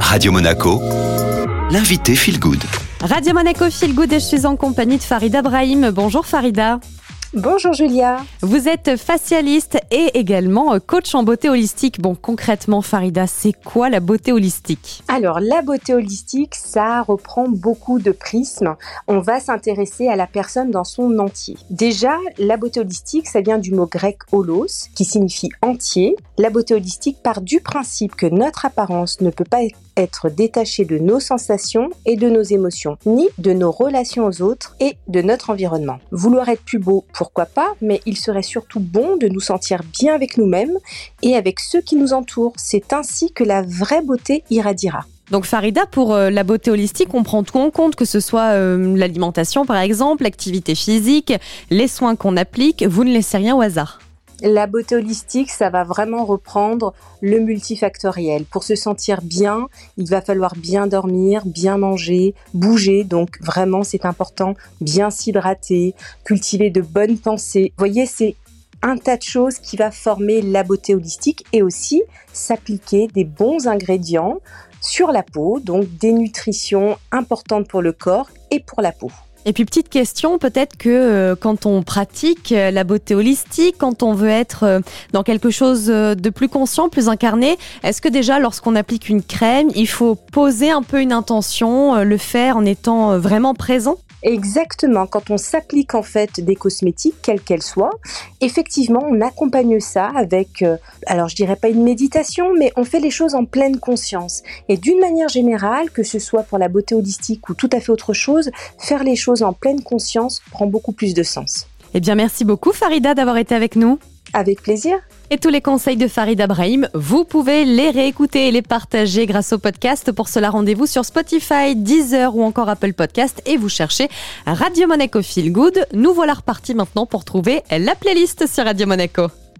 Radio Monaco, l'invité Feel Good. Radio Monaco Feel Good et je suis en compagnie de Farida Brahim. Bonjour Farida. Bonjour Julia. Vous êtes facialiste et également coach en beauté holistique. Bon, concrètement, Farida, c'est quoi la beauté holistique? Alors, la beauté holistique, ça reprend beaucoup de prismes. On va s'intéresser à la personne dans son entier. Déjà, la beauté holistique, ça vient du mot grec holos, qui signifie entier. La beauté holistique part du principe que notre apparence ne peut pas être détachée de nos sensations et de nos émotions, ni de nos relations aux autres et de notre environnement. Vouloir être plus beau pourquoi pas, mais il serait surtout bon de nous sentir bien avec nous-mêmes et avec ceux qui nous entourent. C'est ainsi que la vraie beauté irradiera. Donc Farida, pour euh, la beauté holistique, on prend tout en compte, que ce soit euh, l'alimentation par exemple, l'activité physique, les soins qu'on applique, vous ne laissez rien au hasard. La beauté holistique, ça va vraiment reprendre le multifactoriel. Pour se sentir bien, il va falloir bien dormir, bien manger, bouger. Donc vraiment, c'est important, bien s'hydrater, cultiver de bonnes pensées. Vous voyez, c'est un tas de choses qui va former la beauté holistique et aussi s'appliquer des bons ingrédients sur la peau, donc des nutritions importantes pour le corps et pour la peau. Et puis petite question, peut-être que euh, quand on pratique euh, la beauté holistique, quand on veut être euh, dans quelque chose de plus conscient, plus incarné, est-ce que déjà lorsqu'on applique une crème, il faut poser un peu une intention, le faire en étant vraiment présent? Exactement, quand on s'applique en fait des cosmétiques, quelles qu'elles soient, effectivement, on accompagne ça avec, euh, alors je dirais pas une méditation, mais on fait les choses en pleine conscience. Et d'une manière générale, que ce soit pour la beauté holistique ou tout à fait autre chose, faire les choses en pleine conscience prend beaucoup plus de sens. Eh bien, merci beaucoup Farida d'avoir été avec nous. Avec plaisir. Et tous les conseils de Farid Abrahim, vous pouvez les réécouter et les partager grâce au podcast. Pour cela, rendez-vous sur Spotify, Deezer ou encore Apple Podcast et vous cherchez Radio Monaco Feel Good. Nous voilà repartis maintenant pour trouver la playlist sur Radio Monaco.